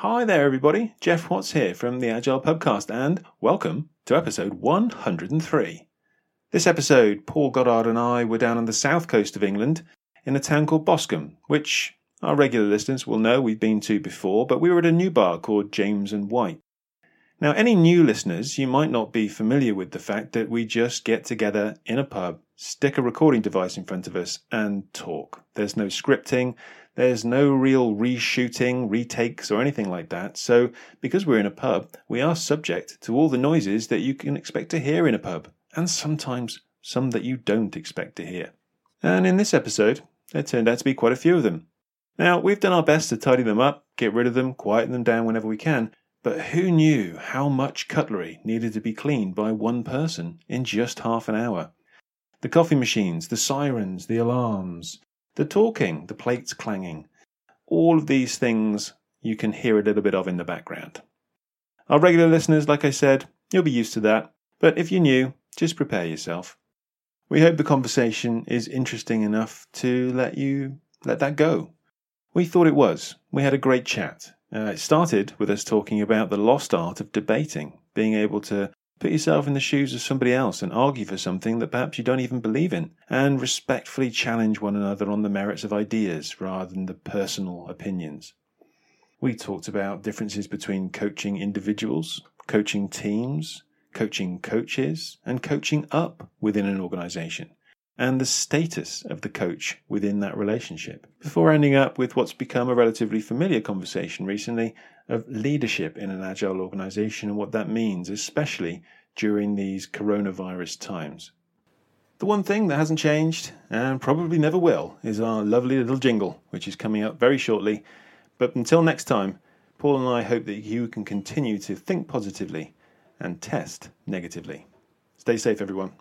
Hi there, everybody. Geoff Watts here from the Agile Pubcast, and welcome to episode 103. This episode, Paul Goddard and I were down on the south coast of England in a town called Boscombe, which our regular listeners will know we've been to before, but we were at a new bar called James and White. Now, any new listeners, you might not be familiar with the fact that we just get together in a pub, stick a recording device in front of us, and talk. There's no scripting, there's no real reshooting, retakes, or anything like that. So, because we're in a pub, we are subject to all the noises that you can expect to hear in a pub, and sometimes some that you don't expect to hear. And in this episode, there turned out to be quite a few of them. Now, we've done our best to tidy them up, get rid of them, quieten them down whenever we can, but who knew how much cutlery needed to be cleaned by one person in just half an hour? The coffee machines, the sirens, the alarms, the talking, the plates clanging, all of these things you can hear a little bit of in the background. Our regular listeners, like I said, you'll be used to that, but if you're new, just prepare yourself. We hope the conversation is interesting enough to let you let that go. We thought it was. We had a great chat. Uh, it started with us talking about the lost art of debating, being able to put yourself in the shoes of somebody else and argue for something that perhaps you don't even believe in, and respectfully challenge one another on the merits of ideas rather than the personal opinions. We talked about differences between coaching individuals, coaching teams, coaching coaches, and coaching up within an organization, and the status of the coach within that relationship, before ending up with what's become a relatively familiar conversation recently of leadership in an agile organization and what that means, especially during these coronavirus times. The one thing that hasn't changed, and probably never will, is our lovely little jingle, which is coming up very shortly. But until next time, Paul and I hope that you can continue to think positively and test negatively. Stay safe, everyone.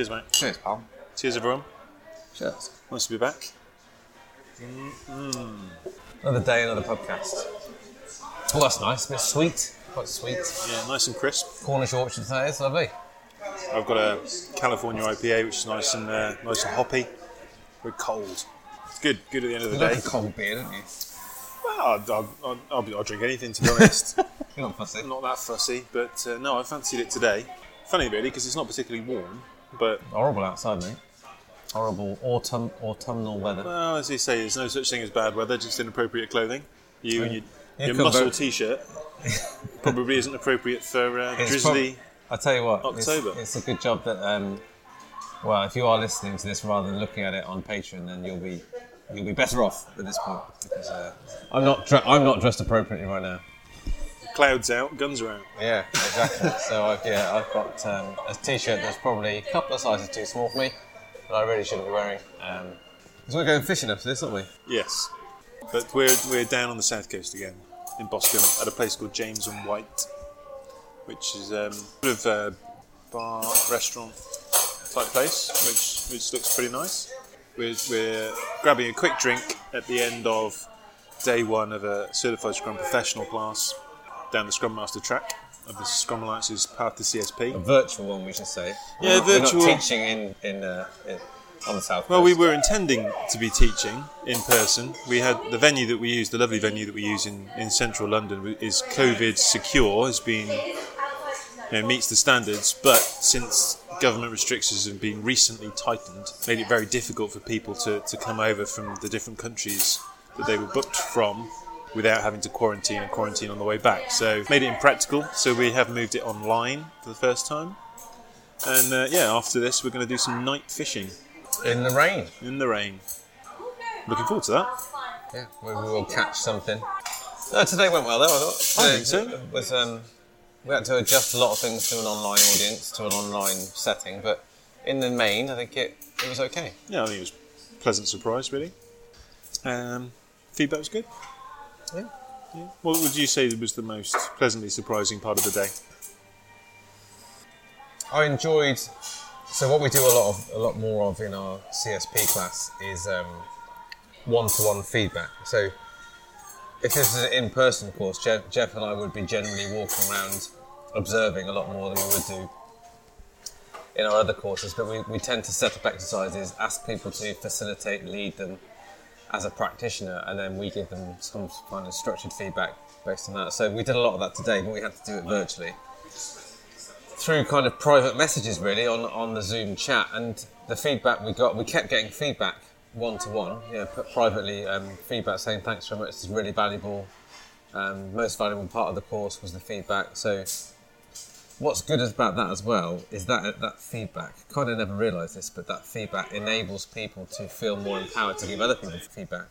Cheers, mate. Cheers, pal. Cheers, everyone. Cheers. Nice to be back. Another day, another podcast. Oh, that's nice. A bit sweet. Quite sweet. Yeah, nice and crisp. Cornish orchard today. It's lovely. I've got a California IPA, which is nice and uh, nice and hoppy. Very cold. It's good. Good at the end of the You day. like cold beer, don't you? Well, I'll, I'll, I'll, I'll, I'll drink anything to be honest. You're not fussy. I'm not that fussy, but uh, no, I fancied it today. Funny, really, because it's not particularly warm. But Horrible outside, mate. Horrible autumn, autumnal weather. well, as you say, there's no such thing as bad weather, just inappropriate clothing. You and your, You your muscle vote- t-shirt probably isn't appropriate for uh, It's drizzly. I tell you what, it's- October. It's, a good job that. Um, well, if you are listening to this rather than looking at it on Patreon, then you'll be you'll be better off at this point because uh, I'm not dre- I'm not dressed appropriately right now. Clouds out, guns are out. Yeah, exactly. so I've, yeah, I've got um, a t-shirt that's probably a couple of sizes too small for me, but I really shouldn't be wearing. Um, so we're going fishing after this, aren't we? Yes, but we're we're down on the south coast again in Boscombe at a place called James and White, which is um, sort of a bar restaurant type place, which which looks pretty nice. We're, we're grabbing a quick drink at the end of day one of a certified Scrum professional class down the Scrum Master track of the Scrum Alliance's path to CSP. A virtual one, we should say. Yeah, We're not- virtual. We're not teaching in in, uh, in on the south. Well, we were intending to be teaching in person. We had the venue that we use, the lovely venue that we use in, in central London, is COVID secure, has been you know, meets the standards. But since government restrictions have been recently tightened, made it very difficult for people to, to come over from the different countries that they were booked from without having to quarantine and quarantine on the way back. So made it impractical. So we have moved it online for the first time. And uh, yeah, after this, we're going to do some night fishing in the rain. in the rain. Looking forward to that. Yeah, we, will catch something. No, today went well though. I thought. I think so. Was, um, we had to adjust a lot of things to an online audience, to an online setting, but in the main, I think it, it was okay. Yeah, I think it was a pleasant surprise, really. Um, feedback was good. Yeah. What would you say was the most pleasantly surprising part of the day? I enjoyed. So what we do a lot of, a lot more of in our CSP class is um, one-to-one feedback. So if this is an in-person course, Geoff, Geoff and I would be generally walking around observing a lot more than we would do in our other courses. But we, we tend to set up exercises, ask people to facilitate, lead them as a practitioner, and then we give them some kind of structured feedback based on that. So we did a lot of that today, but we had to do it virtually. Through kind of private messages really on, on the Zoom chat. And the feedback we got we kept getting feedback one to one you know privately um, feedback saying thanks very much this is really valuable. Um, most valuable part of the course was the feedback. So what's good about that as well is that that feedback kind of never realised this but that feedback enables people to feel more empowered to give other people feedback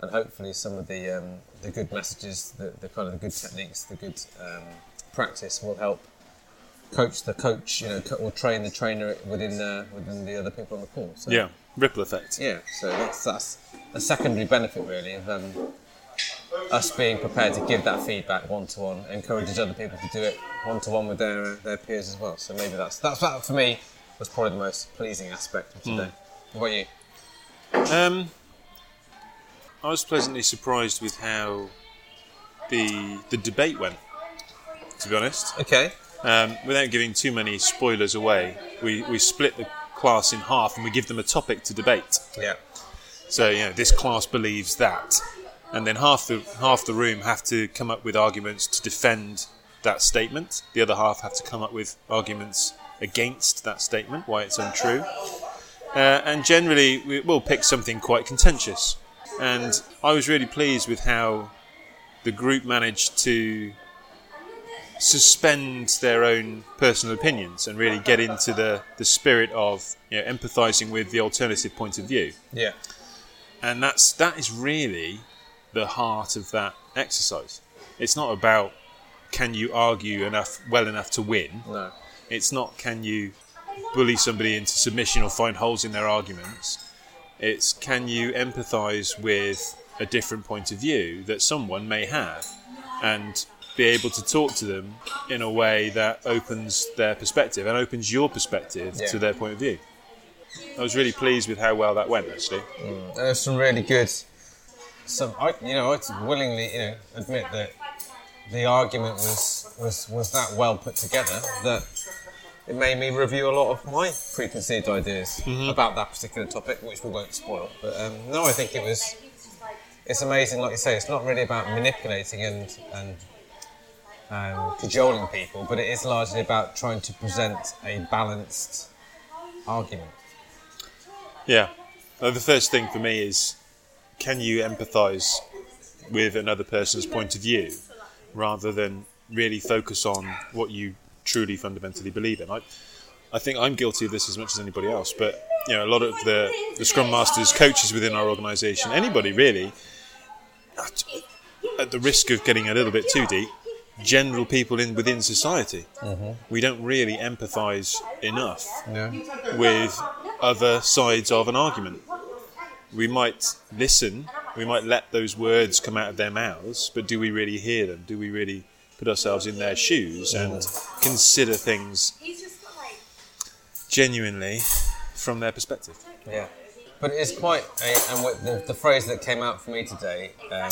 and hopefully some of the um, the good messages the, the kind of the good techniques the good um, practice will help coach the coach, you know, or train the trainer within the within the other people on the course. So, Yeah, ripple effect. yeah. So that's that's a secondary benefit really of um, us being prepared to give that feedback one to one, encourages other people to do it one to one with their uh, their peers as well. So maybe that's that's that for me was probably the most pleasing aspect of today. What about you? Um, I was pleasantly surprised with how the the debate went. To be honest, Okay. um, without giving too many spoilers away, we, we split the class in half and we give them a topic to debate. Yeah. So you know, this class believes that, and then half the half the room have to come up with arguments to defend that statement. The other half have to come up with arguments against that statement, why it's untrue. Uh, and generally, we will pick something quite contentious. And I was really pleased with how the group managed to suspend their own personal opinions and really get into the, the spirit of you know, empathizing with the alternative point of view Yeah. and that's that is really the heart of that exercise. It's not about can you argue enough well enough to win. No. It's not can you bully somebody into submission or find holes in their arguments. It's can you empathise with a different point of view that someone may have and be able to talk to them in a way that opens their perspective and opens your perspective Yeah. to their point of view. I was really pleased with how well that went actually. Mm, There's some really good. Some, I, you know, I'd willingly, you know, admit that the argument was was was that well put together that it made me review a lot of my preconceived ideas about that particular topic, which we won't spoil. But um, no, I think it was. It's amazing, like you say. It's not really about manipulating and and um, cajoling people, but it is largely about trying to present a balanced argument. Yeah. Uh, the first thing for me is can you empathise with another person's point of view rather than really focus on what you truly fundamentally believe in? I, I think I'm guilty of this as much as anybody else, but you know, a lot of the, the Scrum Masters, coaches within our organisation, anybody really, at, at the risk of getting a little bit too deep, general people in within society, mm-hmm. we don't really empathise enough Yeah. with other sides of an argument. We might listen, we might let those words come out of their mouths, but do we really hear them? Do we really put ourselves in their shoes and consider things genuinely from their perspective? Yeah. But it is quite a, and the, the phrase that came out for me today, um,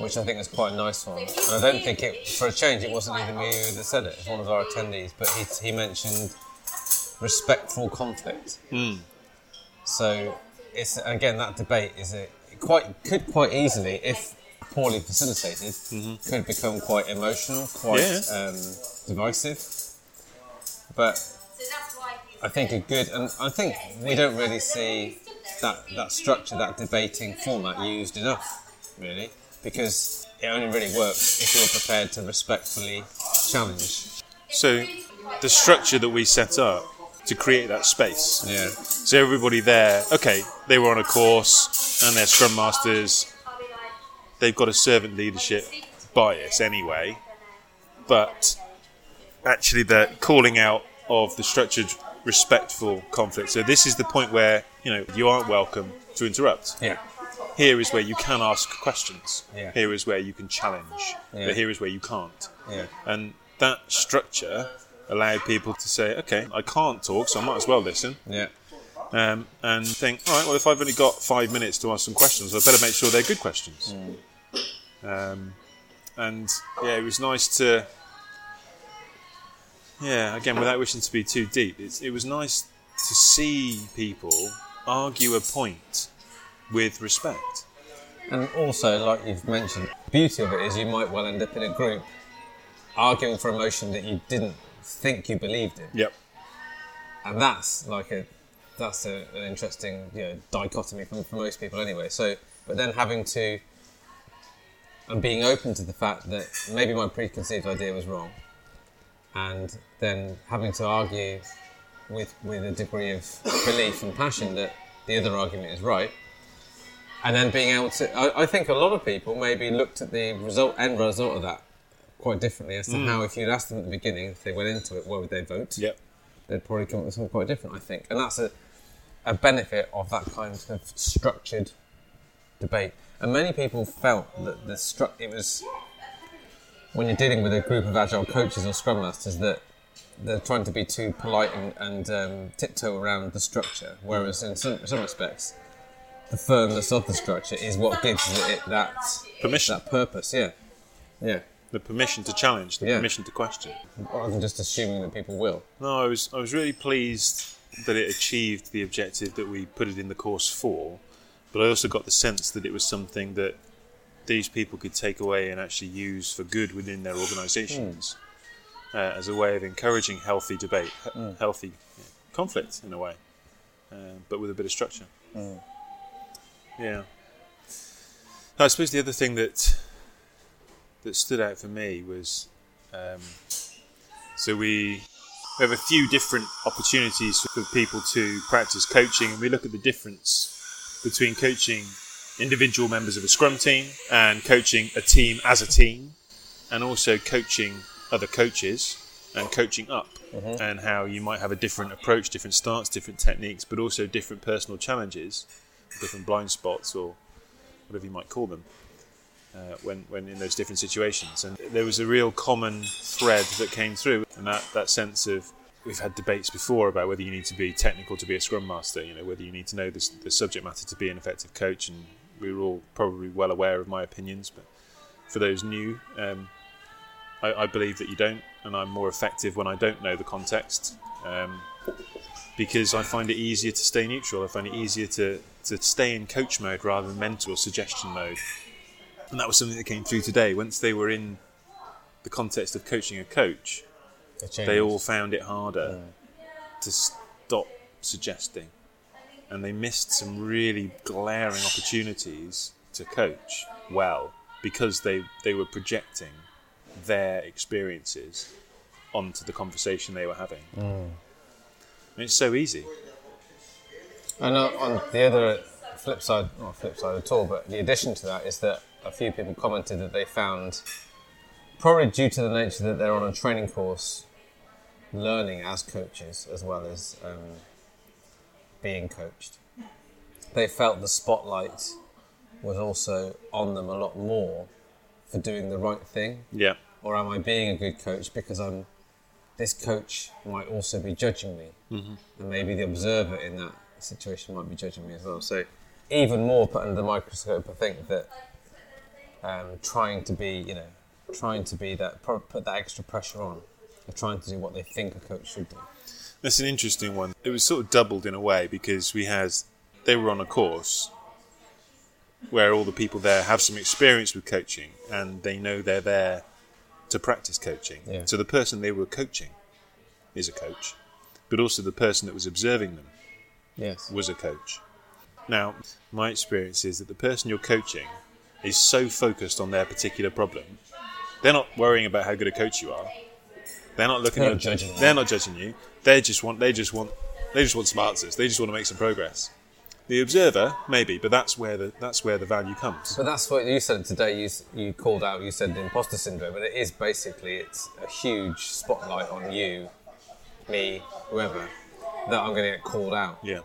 which I think is quite a nice one. And I don't think it, for a change, it wasn't even me that said it. It's one of our attendees, but he, he mentioned respectful conflict. So it's again that debate is a quite could quite easily, if poorly facilitated, could become quite emotional, quite Yeah. um, divisive. But I think a good, and I think we don't really see that that structure, that debating format used enough, really, because it only really works if you're prepared to respectfully challenge. So, the structure that we set up to create that space. Yeah. So, everybody there, okay, they were on a course and they're Scrum Masters, they've got a servant leadership bias anyway, but actually the calling out of the structured, respectful conflict. So this is the point where you know you aren't welcome to interrupt. Yeah. Here is where you can ask questions. Yeah. Here is where you can challenge. Yeah. But here is where you can't. Yeah. And that structure allowed people to say, okay, I can't talk, so I might as well listen. Yeah. Um, and think, all right, well, if I've only got five minutes to ask some questions, I better make sure they're good questions. Um, and yeah, it was nice to. Yeah, again, without wishing to be too deep, it's, it was nice to see people argue a point with respect. And also, like you've mentioned, the beauty of it is you might well end up in a group arguing for a motion that you didn't think you believed in. Yep. and that's like a that's a, an interesting you know, dichotomy for, for most people anyway. So, but then having to and being open to the fact that maybe my preconceived idea was wrong, and then having to argue with with a degree of belief and passion that the other argument is right. And then being able to, I, I think a lot of people maybe looked at the result, end result of that quite differently as to how, if you'd asked them at the beginning, if they went into it, where would they vote? Yep. they'd probably come up with something quite different, I think. And that's a, a benefit of that kind of structured debate. And many people felt that the stru- it was when you're dealing with a group of agile coaches or scrum masters that they're trying to be too polite and, and um, tiptoe around the structure, whereas in some, some respects, the firmness of the structure is what gives it that Permission. that purpose. Yeah, yeah. The permission to challenge, the Yeah. permission to question. Rather than just assuming that people will. No, I was I was really pleased that it achieved the objective that we put it in the course for, but I also got the sense that it was something that these people could take away and actually use for good within their organisations uh, as a way of encouraging healthy debate, he- healthy yeah, conflict in a way, uh, but with a bit of structure. Yeah. I suppose the other thing that that stood out for me was um, so we we have a few different opportunities for people to practice coaching, and we look at the difference between coaching individual members of a scrum team and coaching a team as a team, and also coaching other coaches and coaching up, and how you might have a different approach, different starts, different techniques, but also different personal challenges, different blind spots, or whatever you might call them uh, when, when in those different situations. And there was a real common thread that came through, and that, that sense of we've had debates before about whether you need to be technical to be a scrum master, you know, whether you need to know this, the subject matter to be an effective coach, and we were all probably well aware of my opinions, but for those new, um, I, I believe that you don't, and I'm more effective when I don't know the context. Um, because I find it easier to stay neutral. I find it easier to, to stay in coach mode rather than mentor or suggestion mode. And that was something that came through today. Once they were in the context of coaching a coach, they all found it harder to stop suggesting. And they missed some really glaring opportunities to coach well because they, they were projecting their experiences onto the conversation they were having. And it's so easy. And uh, on the other flip side, not flip side at all, but the addition to that is that a few people commented that they found, probably due to the nature that they're on a training course, learning as coaches as well as um, being coached, they felt the spotlight was also on them a lot more for doing the right thing. Yeah. Or am I being a good coach because I'm this coach might also be judging me, mm-hmm. and maybe the observer in that situation might be judging me as well. So, even more put under the microscope, I think that um, trying to be, you know, trying to be that, put that extra pressure on, of trying to do what they think a coach should do. That's an interesting one. It was sort of doubled in a way because we had, they were on a course where all the people there have some experience with coaching and they know they're there to practice coaching. Yeah. So the person they were coaching is a coach, but also the person that was observing them Yes. was a coach. Now, my experience is that the person you're coaching is so focused on their particular problem, they're not worrying about how good a coach you are. They're not looking They're at not judging you. They're not judging you. They just want. They just want. They just want some answers. They just want to make some progress. The observer, maybe, but that's where the that's where the value comes. But that's what you said today. You you called out. You said the imposter syndrome, but it is basically it's a huge spotlight on you, me, whoever, that I'm going to get called out. Yeah.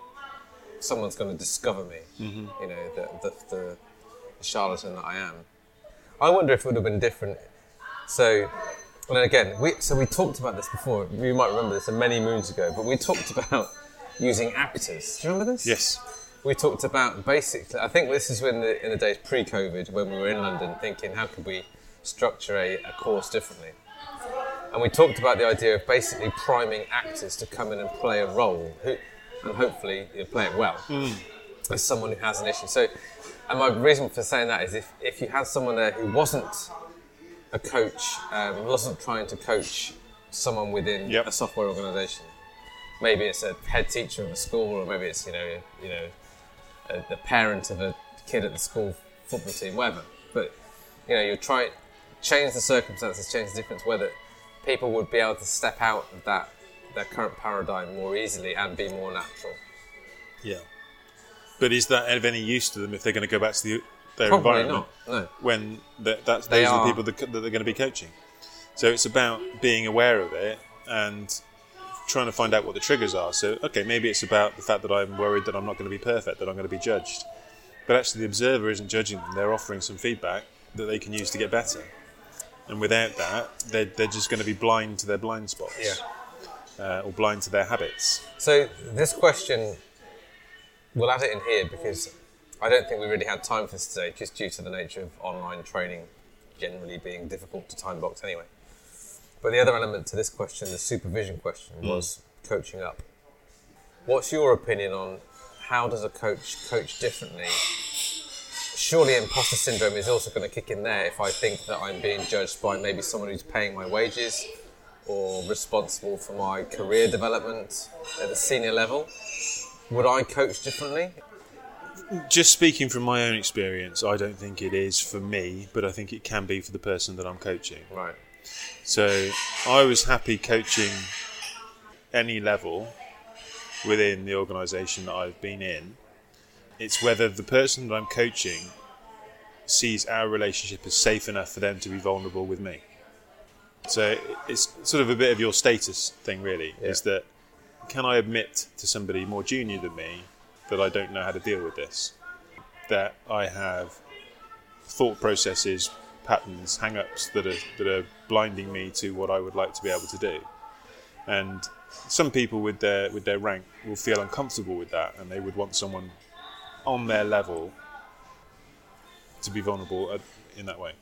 Someone's going to discover me. Mm-hmm. You know, the, the the charlatan that I am. I wonder if it would have been different. So, and again, we so we talked about this before. You might remember this many moons ago, but we talked about using actors. Do you remember this? Yes. we talked about basically. I think this is when the, in the days pre-COVID, when we were in London, thinking how could we structure a, a course differently. And we talked about the idea of basically priming actors to come in and play a role, who, and hopefully you play it well, hmm. as someone who has an issue. So, and my reason for saying that is if, if you had someone there who wasn't a coach, um, wasn't trying to coach someone within Yep. a software organisation, maybe it's a head teacher of a school, or maybe it's you know you know a, the parent of a kid at the school football team, whatever. But you know, you try change the circumstances, change the difference, whether people would be able to step out of that their current paradigm more easily and be more natural. Yeah. But is that of any use to them if they're going to go back to the, their Probably environment not. No. when the, that's, They those are, are- the people that, that they're going to be coaching? So it's about being aware of it and trying to find out what the triggers are. So, okay, maybe it's about the fact that I'm worried that I'm not going to be perfect, that I'm going to be judged. But actually, the observer isn't judging them, they're offering some feedback that they can use to get better. And without that, they're, they're just going to be blind to their blind spots uh, or blind to their habits. So this question, we'll add it in here because I don't think we really had time for this today, just due to the nature of online training generally being difficult to time box anyway. But the other element to this question, the supervision question, mm. was coaching up. What's your opinion on how does a coach coach differently? Surely imposter syndrome is also going to kick in there if I think that I'm being judged by maybe someone who's paying my wages or responsible for my career development at the senior level. Would I coach differently? just speaking from my own experience, I don't think it is for me, but I think it can be for the person that I'm coaching. Right. So I was happy coaching any level within the organisation that I've been in. It's whether the person that I'm coaching sees our relationship as safe enough for them to be vulnerable with me. So it's sort of a bit of your status thing, really. Is that can I admit to somebody more junior than me that I don't know how to deal with this? That I have thought processes, patterns, hang-ups that are that are blinding me to what I would like to be able to do. And some people with their with their rank will feel uncomfortable with that, and they would want someone on their level to be vulnerable in that way.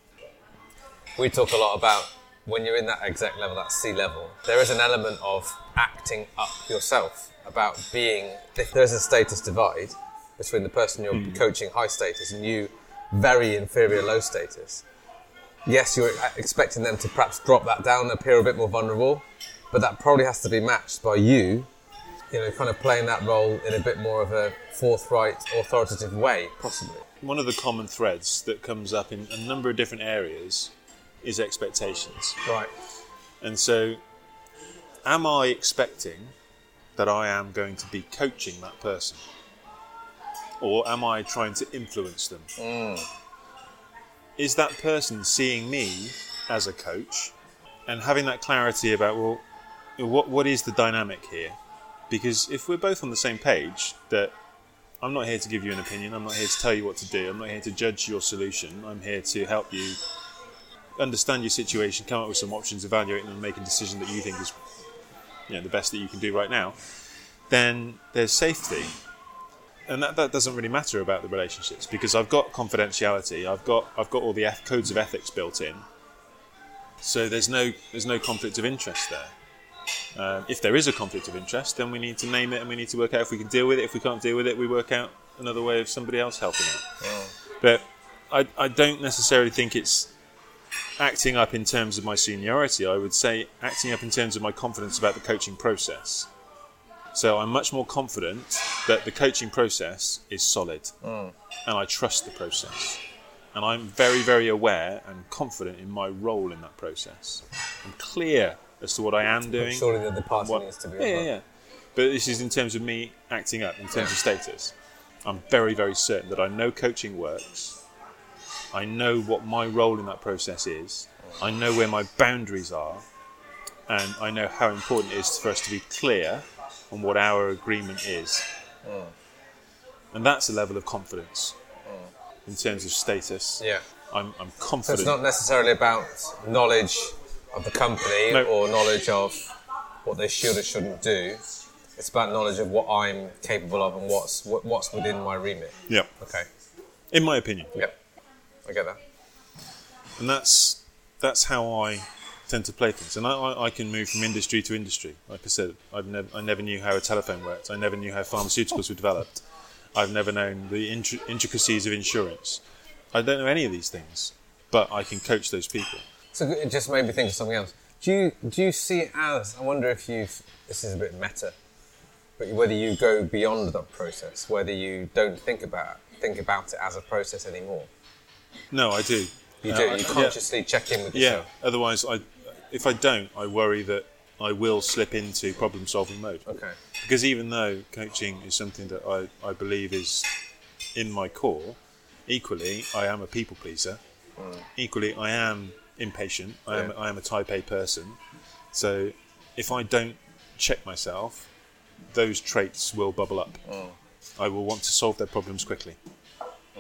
We talk a lot about when you're in that exec level, that C level, there is an element of acting up yourself, about being, if there's a status divide between the person you're hmm. coaching high status and you very inferior low status, yes, you're expecting them to perhaps drop that down, appear a bit more vulnerable, but that probably has to be matched by you, you know, kind of playing that role in a bit more of a forthright, authoritative way, possibly. One of the common threads that comes up in a number of different areas is expectations. Right. And so, am I expecting that I am going to be coaching that person? Or am I trying to influence them? Mm. Is that person seeing me as a coach and having that clarity about, well, what, what is the dynamic here? Because if we're both on the same page, that I'm not here to give you an opinion, I'm not here to tell you what to do, I'm not here to judge your solution, I'm here to help you understand your situation, come up with some options, evaluate them, and make a decision that you think is you know, the best that you can do right now, then there's safety. And that, that doesn't really matter about the relationships because I've got confidentiality, I've got I've got all the eth- codes of ethics built in, so there's no there's no conflict of interest there. Um, if there is a conflict of interest, then we need to name it and we need to work out if we can deal with it. If we can't deal with it, we work out another way of somebody else helping out. But I, I don't necessarily think it's acting up in terms of my seniority. I would say acting up in terms of my confidence about the coaching process. So I'm much more confident that the coaching process is solid mm. and I trust the process. And I'm very, very aware and confident in my role in that process. I'm clear as to what I am doing. Surely the other party What- needs to be. yeah, yeah, yeah. But this is in terms of me acting up, in terms of status. I'm very, very certain that I know coaching works. I know what my role in that process is. I know where my boundaries are. And I know how important it is for us to be clear on what our agreement is. Hmm. And that's a level of confidence hmm. in terms of status. Yeah. I'm, I'm So confident. it's not necessarily about knowledge of the company No. or knowledge of what they should or shouldn't do. It's about knowledge of what I'm capable of and what's what, what's within my remit. Yeah. Okay. In my opinion. Yep. I get that. and that's that's how I tend to play things. And I, I, I can move from industry to industry. Like I said, I've never I never knew how a telephone worked. I never knew how pharmaceuticals were developed. I've never known the intri- intricacies of insurance. I don't know any of these things, but I can coach those people. So it just made me think of something else. Do you do you see it as? I wonder if you. This is a bit meta, but whether you go beyond that process, whether you don't think about think about it as a process anymore. No, I do. You Uh, do. I- You yeah. consciously check in with yourself. Yeah. Otherwise, I if I don't, I worry that I will slip into problem-solving mode. Okay. Because even though coaching is something that I, I believe is in my core, equally I am a people pleaser. Equally, I am impatient. I am Yeah. I am a type A person. So if I don't check myself, those traits will bubble up. I will want to solve their problems quickly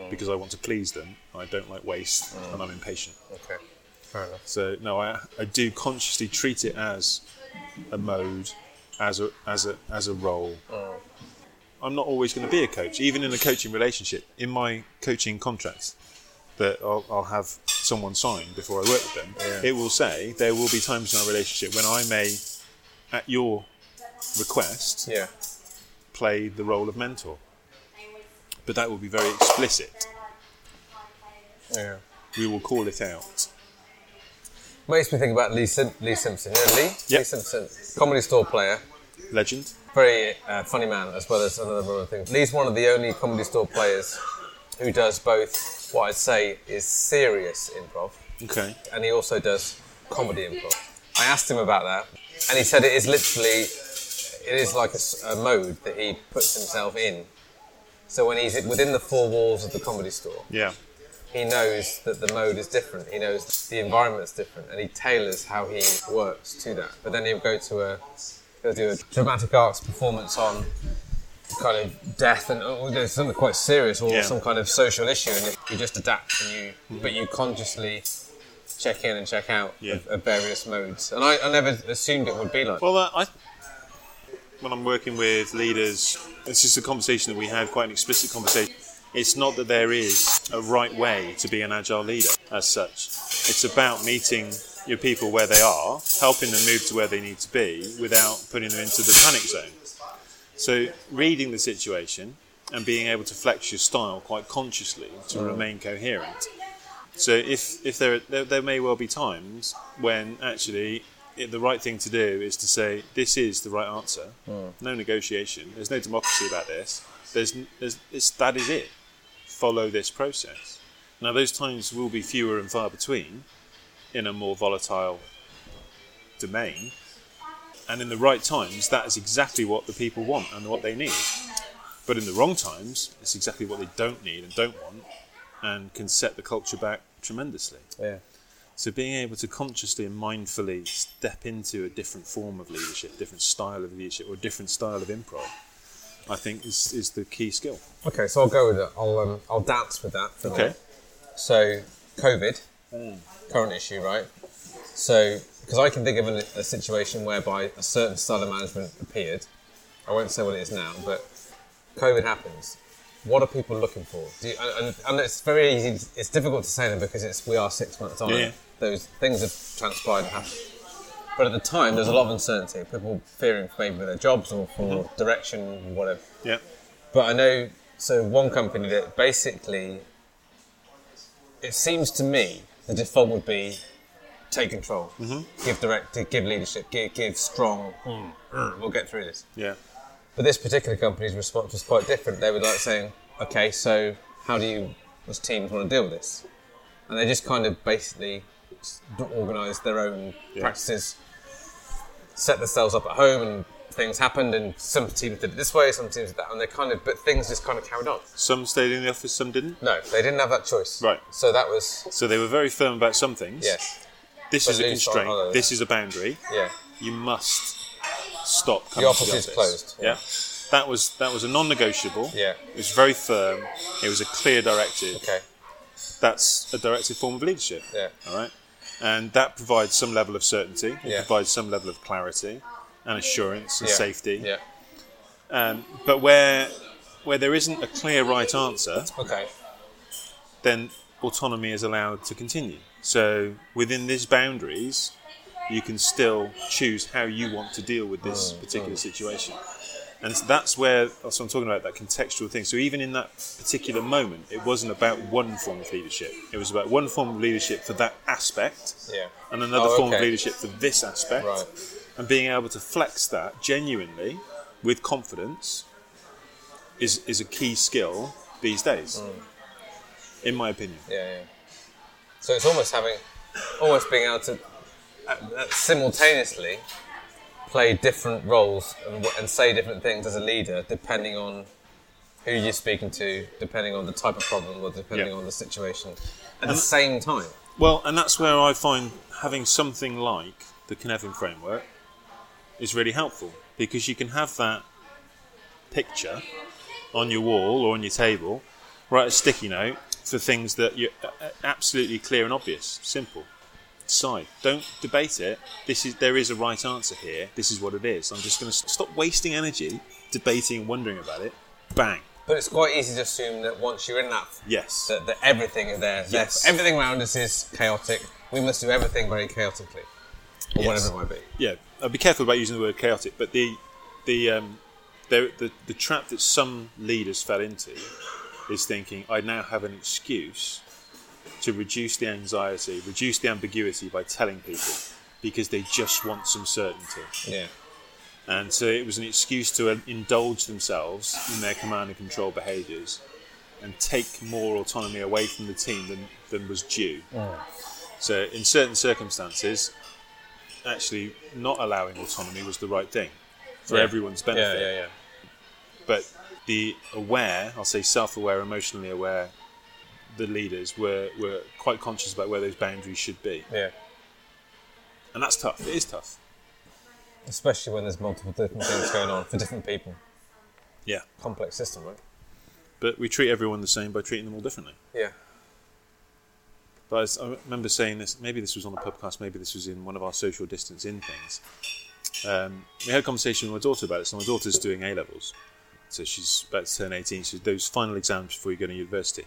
Mm. because I want to please them. I don't like waste, mm. and I'm impatient. Okay. Fair enough. So no, I I do consciously treat it as a mode, as a as a as a role. Mm. I'm not always going to be a coach, even in a coaching relationship. In my coaching contracts that I'll, I'll have someone sign before I work with them, Yeah. it will say there will be times in our relationship when I may, at your request, Yeah. play the role of mentor. But that will be very explicit. Yeah. We will call it out. Makes me think about Lee, Sim- Lee Simpson. You know Lee? Yep. Lee Simpson, comedy store player, Legend. very uh, funny man as well as another number of things. Lee's one of the only comedy store players who does both what I'd say is serious improv, Okay. and he also does comedy improv. I asked him about that, and he said it is literally, it is like a mode that he puts himself in. So when he's within the four walls of the comedy store, Yeah. he knows that the mode is different. He knows the environment's different, and he tailors how he works to that. But then he'll go to a he'll do a dramatic arts performance on kind of death and oh, there's something quite serious or Yeah. some kind of social issue, and you just adapt and you, but you consciously check in and check out Yeah. of, of various modes. And I, I never assumed it would be like. Well, uh, I, when I'm working with leaders, this is a conversation that we have, quite an explicit conversation. It's not that there is a right way to be an agile leader as such. It's about meeting your people where they are, helping them move to where they need to be without putting them into the panic zone. So, reading the situation and being able to flex your style quite consciously to mm. remain coherent. So if if there, there there may well be times when actually it, the right thing to do is to say this is the right answer. Hmm. No negotiation. There's no democracy about this. There's, there's it's, that is it. Follow this process. Now those times will be fewer and far between in a more volatile domain. And in the right times, that is exactly what the people want and what they need. But in the wrong times, it's exactly what they don't need and don't want, and can set the culture back tremendously. Yeah. So being able to consciously and mindfully step into a different form of leadership, different style of leadership, or different style of improv, I think is, is the key skill. Okay, so I'll go with it. I'll um, I'll dance with that. For Okay. now. So, COVID, current issue, right? So, because I can think of an, a situation whereby a certain style of management appeared. I won't say what it is now, but COVID happens. What are people looking for? Do you, and, and, it's very easy. It's difficult to say them because it's we are six months on. Yeah, Those things have transpired and. But at the time, there's a lot of uncertainty. People fearing for maybe their jobs or for direction, whatever. Yeah. But I know, so one company that basically, it seems to me the default would be take control, mm-hmm. give direct, give leadership, give, give strong. "Mm, we'll get through this. Yeah. But this particular company's response was quite different. They were like saying, "Okay, so how do you, as teams, want to deal with this?" And they just kind of basically organised their own practices, set themselves up at home, and things happened. And some teams did it this way, some teams did that, and they kind of, but things just kind of carried on. Some stayed in the office, some didn't. No, they didn't have that choice. Right. So that was So they were very firm about some things. yes, This But is a constraint. This is a boundary. yeah, You must stop coming office is the office. closed. Yeah. That was that was a non-negotiable. Yeah. It was very firm. It was a clear directive. okay, That's a directive form of leadership. yeah, All right. And that provides some level of certainty. It Yeah. provides some level of clarity and assurance and yeah. safety. Yeah, Um, but where where there isn't a clear right answer, Okay. then autonomy is allowed to continue. So within these boundaries, you can still choose how you want to deal with this particular situation. And so that's where that's what I'm talking about that contextual thing. So even in that particular moment, it wasn't about one form of leadership. It was about one form of leadership for that aspect, Yeah. and another Oh, form of leadership for this aspect. Right. And being able to flex that genuinely with confidence is is a key skill these days, Mm. in my opinion. Yeah, yeah. So it's almost having, almost being able to simultaneously play different roles and, and say different things as a leader, depending on who you're speaking to, depending on the type of problem, or depending Yeah. on the situation. At the same time. Well, and that's where I find having something like the Cynefin framework is really helpful because you can have that picture on your wall or on your table, write a sticky note for things that you're uh, absolutely clear and obvious, simple. Decide. Don't debate it. This is there is a right answer here. This is what it is. I'm just going to stop wasting energy debating and wondering about it. Bang. But it's quite easy to assume that once you're in that, Yes. that, that everything is there. Yes. Everything around us is chaotic. We must do everything very chaotically, or Yes. whatever it might be. yeah, I'll be careful about using the word chaotic, but the the um, the, the the trap that some leaders fell into is thinking I now have an excuse to reduce the anxiety, reduce the ambiguity by telling people because they just want some certainty. Yeah. And so it was an excuse to uh, indulge themselves in their command and control behaviours and take more autonomy away from the team than, than was due. So in certain circumstances, actually not allowing autonomy was the right thing for Yeah. everyone's Yeah, benefit. yeah, yeah. But the aware, I'll say self-aware, emotionally aware, the leaders were, were quite conscious about where those boundaries should be. Yeah. And that's tough. It is tough. Especially when there's multiple different things going on for different people. Yeah. Complex system, right? But we treat everyone the same by treating them all differently. Yeah. But I, was- I remember saying this. Maybe this was on the podcast. Maybe this was in one of our social distance in things. Um, we had a conversation with my daughter about this, So my daughter's doing A levels, so she's about to turn eighteen. She's those final exams before you go to university,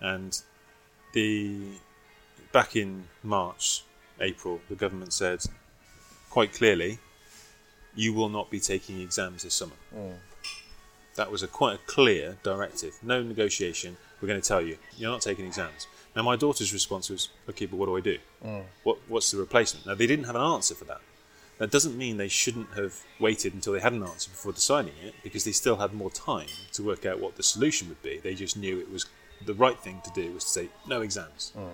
and the back in March, April, the government said quite clearly, you will not be taking exams this summer. Mm. That was a quite a clear directive. No negotiation. We're going to tell you you're not taking exams. Now my daughter's response was, "Okay, but what do I do? Mm. What What's the replacement?" Now they didn't have an answer for that. That doesn't mean they shouldn't have waited until they had an answer before deciding it, because they still had more time to work out what the solution would be. They just knew it was the right thing to do was to say no exams. Mm.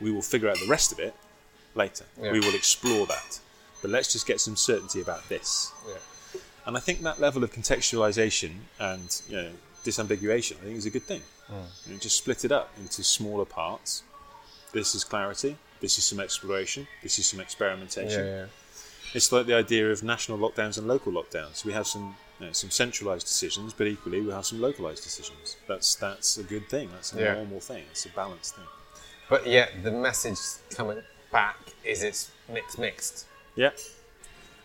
We will figure out the rest of it later. Yeah. We will explore that, but let's just get some certainty about this. Yeah. And I think that level of contextualization and you know, disambiguation, I think, is a good thing. Mm. You know, just split it up into smaller parts. This is clarity. This is some exploration. This is some experimentation. Yeah, yeah. It's like the idea of national lockdowns and local lockdowns. We have some you know, some centralised decisions, but equally we have some localised decisions. That's that's a good thing. That's a Yeah. normal thing. It's a balanced thing. But yet the message coming back is it's mixed, mixed. Yeah.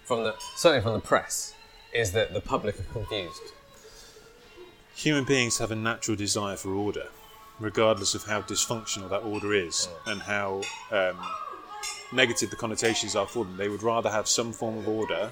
From the certainly from the press, is that the public are confused. Human beings have a natural desire for order, regardless of how dysfunctional that order is and how um, negative the connotations are for them. They would rather have some form of order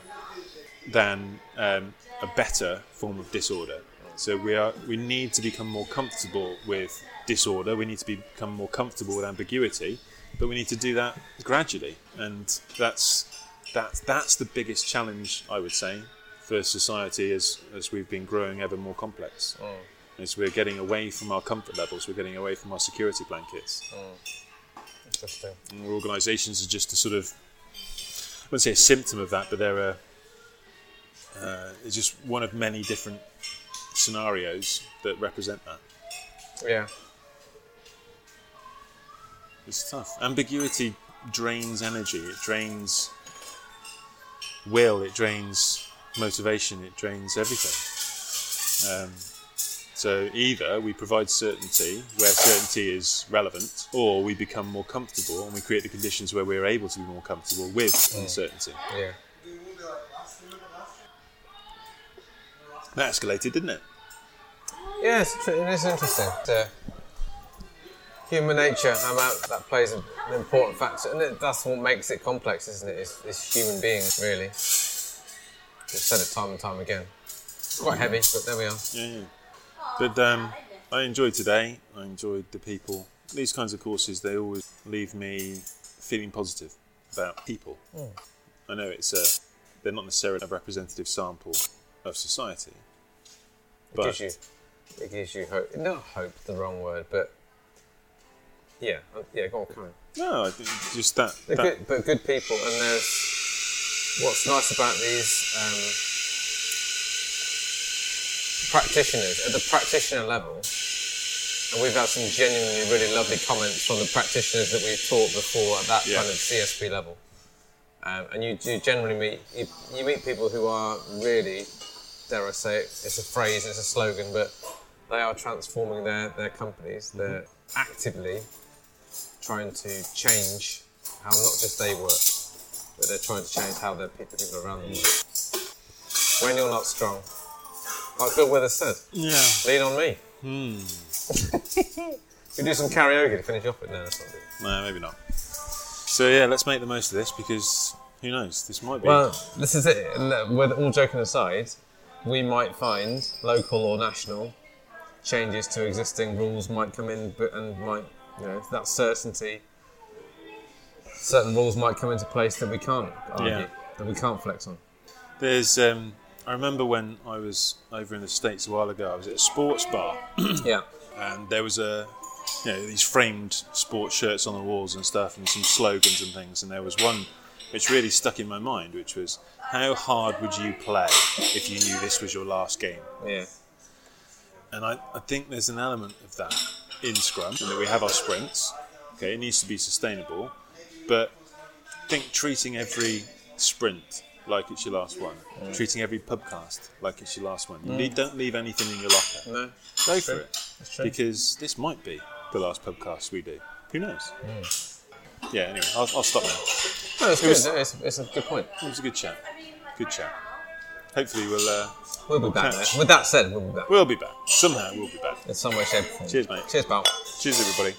than um, a better form of disorder. So we are we need to become more comfortable with disorder. We need to become more comfortable with ambiguity, but we need to do that gradually, and that's that's that's the biggest challenge I would say for society as as we've been growing ever more complex. Mm. As we're getting away from our comfort levels, we're getting away from our security blankets. Mm. Interesting. And organisations are just a sort of, I wouldn't say a symptom of that, but they're a, uh, it's just one of many different scenarios that represent that. Yeah. It's tough. Ambiguity drains energy. It drains will. It drains motivation. It drains everything. Um, so either we provide certainty where certainty is relevant, or we become more comfortable and we create the conditions where we're able to be more comfortable with uncertainty. Yeah. That escalated, didn't it? Yeah, it's, tr- it is interesting. Human nature, how about that plays an important factor, and it, that's what makes it complex, isn't it? It's, it's human beings, really. We've said it time and time again. It's quite heavy, but there we are. Yeah, yeah. But um, I enjoyed today. I enjoyed the people. These kinds of courses, they always leave me feeling positive about people. I know it's a, they're not necessarily a representative sample of society. It gives you, it gives you hope. Not hope, the wrong word, but yeah, uh, yeah. Go on, Karen. no, I think just that. That good, but good people, and there's what's nice about these um, practitioners at the practitioner level. And we've had some genuinely really lovely comments from the practitioners that we've taught before at that Yeah. kind of CSP level. Um, and you do generally meet you, you meet people who are really, dare I say it, it's a phrase, it's a slogan, but they are transforming their, their companies. Mm-hmm. They're actively trying to change how not just they work, but they're trying to change how the people, people around them work. When you're not strong, like Bill Withers said, yeah. lean on me. Hmm. we do some karaoke to finish off with. No, that's not good. No, maybe not. So yeah, let's make the most of this because who knows? This might be. Well, this is it. With all joking aside, we might find local or national changes to existing rules might come in, but and might you know that certainty. Certain rules might come into place that we can't argue, Yeah. that we can't flex on. There's. Um, I remember when I was over in the states a while ago. I was at a sports bar, yeah, and there was a, you know, these framed sports shirts on the walls and stuff, and some slogans and things. And there was one which really stuck in my mind, which was, "How hard would you play if you knew this was your last game?" yeah, And I, I think there's an element of that in Scrum, that we have our sprints. Okay, it needs to be sustainable, but I think treating every sprint like it's your last one, treating every pubcast like it's your last one. You don't leave anything in your locker. no, Go for it, that's true. because this might be the last pubcast we do. Who knows? Hmm. Yeah. Anyway, I'll, I'll stop now. No, it's good. was- it's, it's a good point. It was a good chat. Good chat. Hopefully we'll uh, We'll be back. catch. With that said, we'll be back we'll be back. Somehow we'll be back. in some way, shape, or form. Cheers, mate. Cheers, pal. Cheers, everybody.